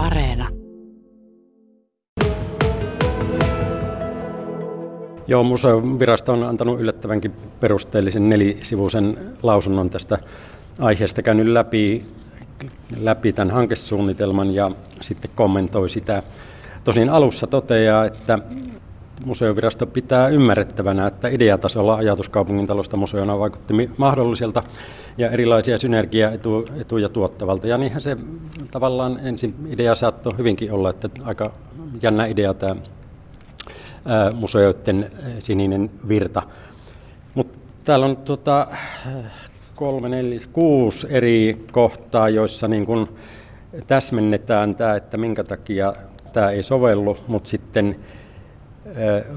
Areena. Joo, museovirasto on antanut yllättävänkin perusteellisen nelisivuisen lausunnon tästä aiheesta, käynyt läpi, läpi tämän hankesuunnitelman ja sitten kommentoi sitä. Tosin alussa toteaa, että museovirasto pitää ymmärrettävänä, että ideatasolla ajatus kaupungintalosta museona vaikutti mahdolliselta ja erilaisia synergiaetuja tuottavalta. Ja niinhän se tavallaan ensin idea saattoi hyvinkin olla, että aika jännä idea tämä museoiden sininen virta. Mutta täällä on tuota, kolme, neljä, kuusi eri kohtaa, joissa niin kun täsmennetään tämä, että minkä takia tämä ei sovellu, mutta sitten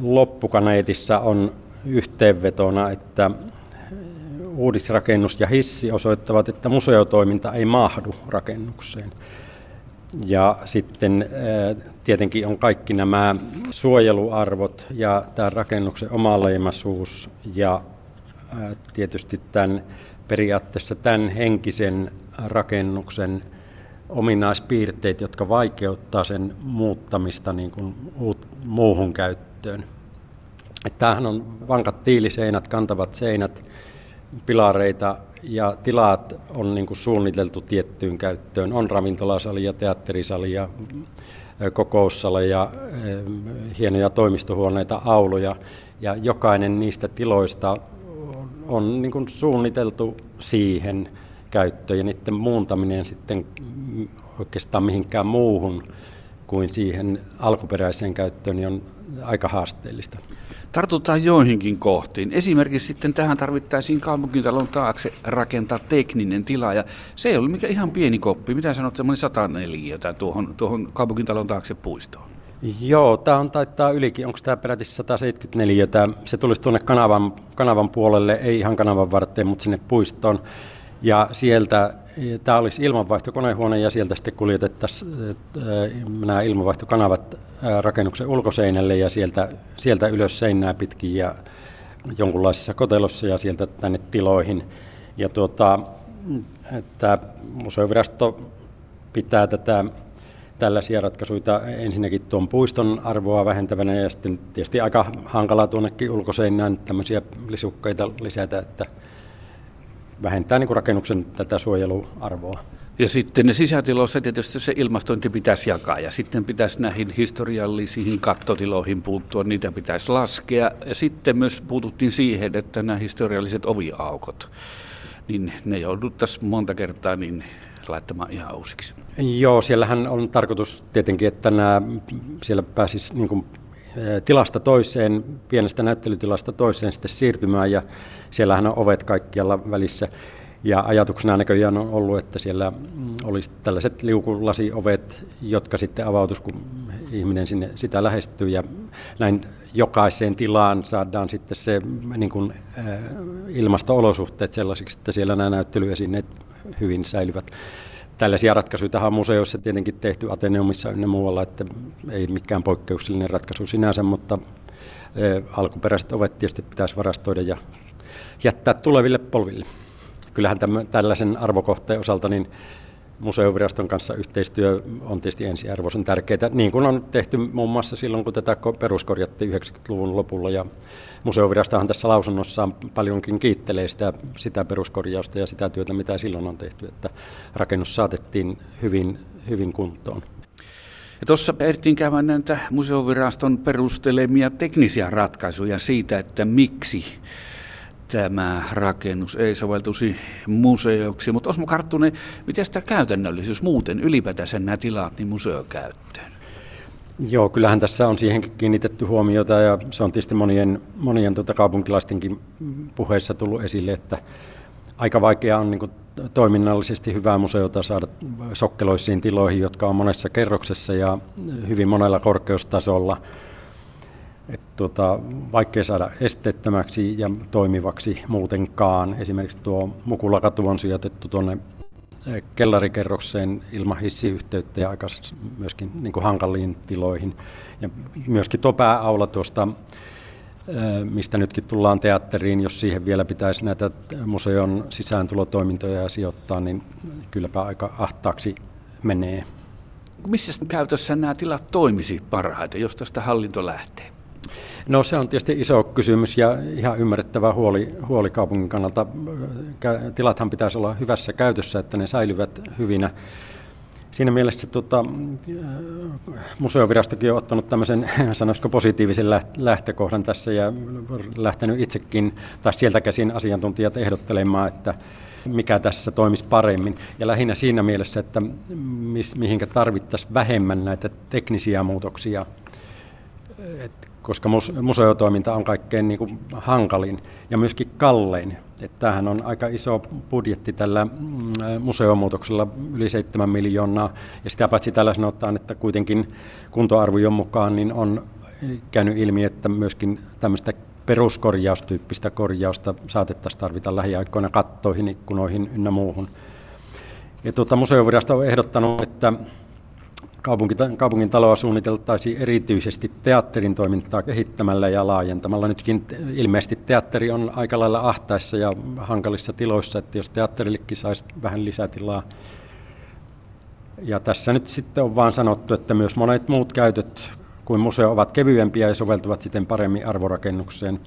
loppukaneetissa on yhteenvetona, että uudisrakennus ja hissi osoittavat, että museotoiminta ei mahdu rakennukseen. Ja sitten tietenkin on kaikki nämä suojeluarvot ja tämä rakennuksen omaleimaisuus ja tietysti tämän periaatteessa tämän henkisen rakennuksen ominaispiirteet, jotka vaikeuttaa sen muuttamista niin kuin muuhun käyttöön. Että tämähän on vankat tiiliseinät, kantavat seinät, pilareita ja tilat on niin kuin suunniteltu tiettyyn käyttöön. On ravintolasali ja teatterisali ja kokoussali ja hienoja toimistohuoneita, auluja ja jokainen niistä tiloista on niin kuin suunniteltu siihen käyttöön ja niiden muuntaminen sitten oikeastaan mihinkään muuhun kuin siihen alkuperäiseen käyttöön niin on aika haasteellista. Tartutaan joihinkin kohtiin. Esimerkiksi sitten tähän tarvittaisiin kaupunkitalon taakse rakentaa tekninen tila. Ja se ei ollut mikä ihan pieni koppi. Mitä sanot, semmoinen 104 tuohon, tuohon kaupunkitalon taakse puistoon? Joo, tämä on taittaa ylikin. Onko tämä peräti 174? Tämä, se tulisi tuonne kanavan, kanavan puolelle, ei ihan kanavan varteen, mutta sinne puistoon. Ja sieltä, tämä olisi ilmanvaihtokonehuone ja sieltä sitten kuljetettaisiin nämä ilmanvaihtokanavat rakennuksen ulkoseinälle ja sieltä, sieltä ylös seinää pitkin ja jonkunlaisessa kotelossa ja sieltä tänne tiloihin. Ja tuota, tämä museovirasto pitää tätä tällaisia ratkaisuja ensinnäkin tuon puiston arvoa vähentävänä ja sitten tietysti aika hankalaa tuonnekin ulkoseinään tämmöisiä lisukkeita lisätä, että vähentää niin kuin rakennuksen tätä suojeluarvoa. Ja sitten ne sisätiloissa tietysti se ilmastointi pitäisi jakaa ja sitten pitäisi näihin historiallisiin kattotiloihin puuttua, niitä pitäisi laskea. Ja sitten myös puututtiin siihen, että nämä historialliset oviaukot, niin ne jouduttaisiin monta kertaa niin laittamaan ihan uusiksi. Joo, siellähän on tarkoitus tietenkin, että nämä, siellä pääsisi niin kuin tilasta toiseen, pienestä näyttelytilasta toiseen sitten siirtymään ja siellähän on ovet kaikkialla välissä. Ja ajatuksena näköjään on ollut, että siellä olisi tällaiset liukulasiovet, jotka sitten avautus, kun ihminen sinne sitä lähestyy. Ja näin jokaiseen tilaan saadaan sitten se niin kuin, ilmasto-olosuhteet sellaisiksi, että siellä nämä näyttelyesineet hyvin säilyvät tällaisia ratkaisuja on museoissa tietenkin tehty Ateneumissa ja muualla, että ei mikään poikkeuksellinen ratkaisu sinänsä, mutta alkuperäiset ovet tietysti pitäisi varastoida ja jättää tuleville polville. Kyllähän tämän, tällaisen arvokohteen osalta niin museoviraston kanssa yhteistyö on tietysti ensiarvoisen tärkeää, niin kuin on tehty muun muassa silloin, kun tätä peruskorjattiin 90-luvun lopulla. Ja museovirastohan tässä lausunnossaan paljonkin kiittelee sitä, sitä peruskorjausta ja sitä työtä, mitä silloin on tehty, että rakennus saatettiin hyvin, hyvin kuntoon. Ja tuossa ehdittiin käymään näitä museoviraston perustelemia teknisiä ratkaisuja siitä, että miksi tämä rakennus ei soveltuisi museoksi. Mutta Osmo Karttunen, miten tämä käytännöllisyys muuten ylipäätään nämä tilat niin museokäyttöön? Joo, kyllähän tässä on siihenkin kiinnitetty huomiota ja se on tietysti monien, monien tuota kaupunkilaistenkin puheissa tullut esille, että aika vaikea on niin kuin, toiminnallisesti hyvää museota saada sokkeloisiin tiloihin, jotka on monessa kerroksessa ja hyvin monella korkeustasolla – et tuota, vaikea saada esteettömäksi ja toimivaksi muutenkaan. Esimerkiksi tuo Mukulakatu on sijoitettu tuonne eh, kellarikerrokseen ilman hissiyhteyttä ja aika myöskin niin kuin hankaliin tiloihin. Ja myöskin tuo pääaula tuosta, eh, mistä nytkin tullaan teatteriin, jos siihen vielä pitäisi näitä museon sisääntulotoimintoja sijoittaa, niin kylläpä aika ahtaaksi menee. missä käytössä nämä tilat toimisi parhaiten, jos tästä hallinto lähtee? No se on tietysti iso kysymys ja ihan ymmärrettävä huoli, huoli kaupungin kannalta. Tilathan pitäisi olla hyvässä käytössä, että ne säilyvät hyvinä. Siinä mielessä tuota, museovirastokin on ottanut tämmöisen, sanoisiko positiivisen lähtökohdan tässä ja lähtenyt itsekin, tai sieltä käsin asiantuntijat ehdottelemaan, että mikä tässä toimisi paremmin. Ja lähinnä siinä mielessä, että mihinkä tarvittaisiin vähemmän näitä teknisiä muutoksia. Et koska museotoiminta on kaikkein niin kuin hankalin ja myöskin kallein. Että tämähän on aika iso budjetti tällä mm, museomuutoksella, yli 7 miljoonaa, ja sitä paitsi tällä sanotaan, että kuitenkin kuntoarvojen mukaan niin on käynyt ilmi, että myöskin tämmöistä peruskorjaustyyppistä korjausta saatettaisiin tarvita lähiaikoina kattoihin, ikkunoihin ynnä muuhun. Ja tuota, museovirasto on ehdottanut, että kaupungin taloa suunniteltaisiin erityisesti teatterin toimintaa kehittämällä ja laajentamalla. Nytkin ilmeisesti teatteri on aika lailla ahtaissa ja hankalissa tiloissa, että jos teatterillekin saisi vähän lisätilaa. Ja tässä nyt sitten on vaan sanottu, että myös monet muut käytöt kuin museo ovat kevyempiä ja soveltuvat siten paremmin arvorakennukseen.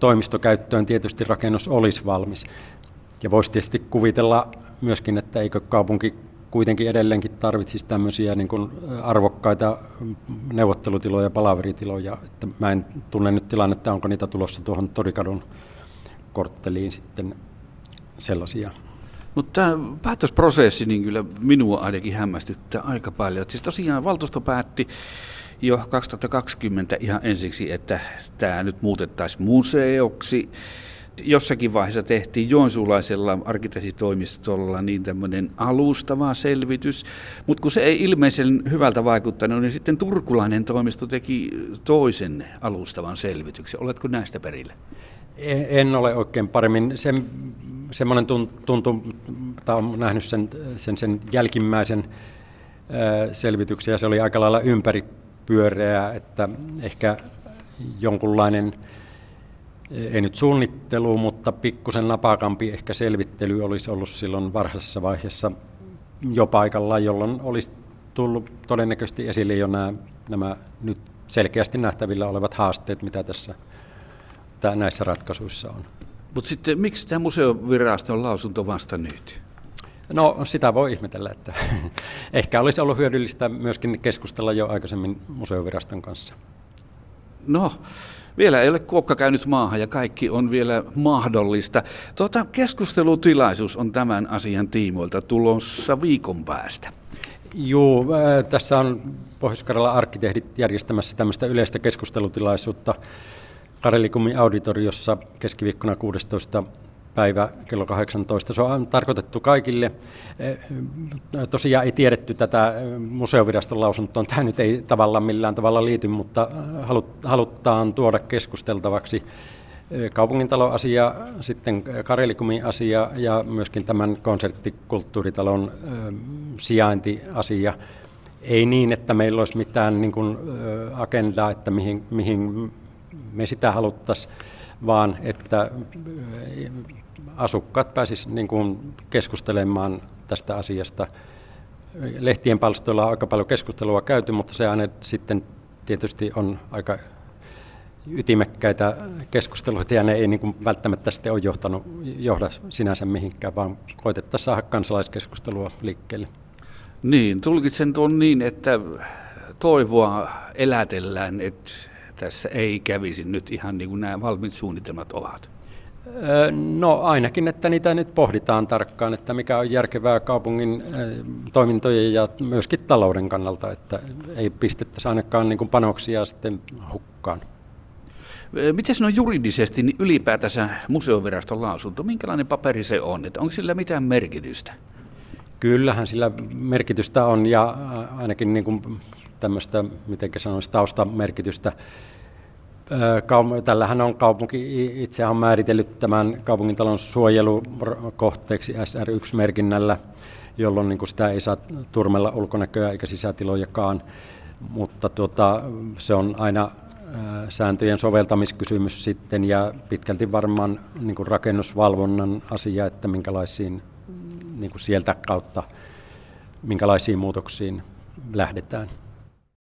Toimistokäyttöön tietysti rakennus olisi valmis. Ja voisi tietysti kuvitella myöskin, että eikö kaupunki kuitenkin edelleenkin tarvitsisi tämmöisiä niin kuin arvokkaita neuvottelutiloja, palaveritiloja. Että mä en tunne nyt tilannetta, onko niitä tulossa tuohon Torikadun kortteliin sitten sellaisia. Mutta tämä päätösprosessi niin kyllä minua ainakin hämmästyttää aika paljon. Siis tosiaan valtuusto päätti jo 2020 ihan ensiksi, että tämä nyt muutettaisiin museoksi jossakin vaiheessa tehtiin joensuulaisella arkkitehtitoimistolla niin tämmöinen alustava selvitys, mutta kun se ei ilmeisen hyvältä vaikuttanut, niin sitten turkulainen toimisto teki toisen alustavan selvityksen. Oletko näistä perille? En ole oikein paremmin. Se, semmoinen tuntuu, tai olen nähnyt sen, sen, sen jälkimmäisen selvityksen, ja se oli aika lailla ympäripyöreä, että ehkä jonkunlainen ei nyt suunnittelu, mutta pikkusen napakampi ehkä selvittely olisi ollut silloin varhaisessa vaiheessa jo paikalla, jolloin olisi tullut todennäköisesti esille jo nämä, nämä nyt selkeästi nähtävillä olevat haasteet, mitä tässä näissä ratkaisuissa on. Mutta sitten miksi tämä museoviraston lausunto vasta nyt? No sitä voi ihmetellä, että ehkä olisi ollut hyödyllistä myöskin keskustella jo aikaisemmin museoviraston kanssa. No, vielä ei ole kuokka käynyt maahan ja kaikki on vielä mahdollista. Tuota, keskustelutilaisuus on tämän asian tiimoilta tulossa viikon päästä. Joo, tässä on pohjois arkkitehdit järjestämässä tämmöistä yleistä keskustelutilaisuutta Karelikumin auditoriossa keskiviikkona 16 päivä kello 18. Se on tarkoitettu kaikille. Eh, tosiaan ei tiedetty tätä eh, museoviraston lausuntoa. Tämä nyt ei tavallaan millään tavalla liity, mutta halutaan tuoda keskusteltavaksi eh, kaupungintaloasia, sitten Karelikumin asia ja myöskin tämän konserttikulttuuritalon sijaintiasia. Ei niin, että meillä olisi mitään niin kuin, agendaa, että mihin, mihin me sitä haluttaisiin, vaan että asukkaat pääsisivät niin kuin keskustelemaan tästä asiasta. Lehtien palstoilla on aika paljon keskustelua käyty, mutta se aina sitten tietysti on aika ytimekkäitä keskusteluita ja ne ei niin kuin välttämättä sitten ole johtanut, johda sinänsä mihinkään, vaan koitettaisiin saada kansalaiskeskustelua liikkeelle. Niin, tulkitsen tuon niin, että toivoa elätellään, että tässä ei kävisi nyt ihan niin kuin nämä valmiit suunnitelmat ovat. No ainakin, että niitä nyt pohditaan tarkkaan, että mikä on järkevää kaupungin toimintojen ja myöskin talouden kannalta, että ei pistettäisi ainakaan niin kuin panoksia sitten hukkaan. Miten se on juridisesti niin ylipäätänsä museoviraston lausunto? Minkälainen paperi se on? Että onko sillä mitään merkitystä? Kyllähän sillä merkitystä on ja ainakin niin kuin tämmöistä, miten sanoisi, taustamerkitystä. Tällähän on kaupunki itse on määritellyt tämän kaupungintalon suojelukohteeksi SR1-merkinnällä, jolloin niin sitä ei saa turmella ulkonäköä eikä sisätilojakaan, mutta tuota, se on aina sääntöjen soveltamiskysymys sitten ja pitkälti varmaan niin kuin rakennusvalvonnan asia, että minkälaisiin niin kuin sieltä kautta minkälaisiin muutoksiin lähdetään.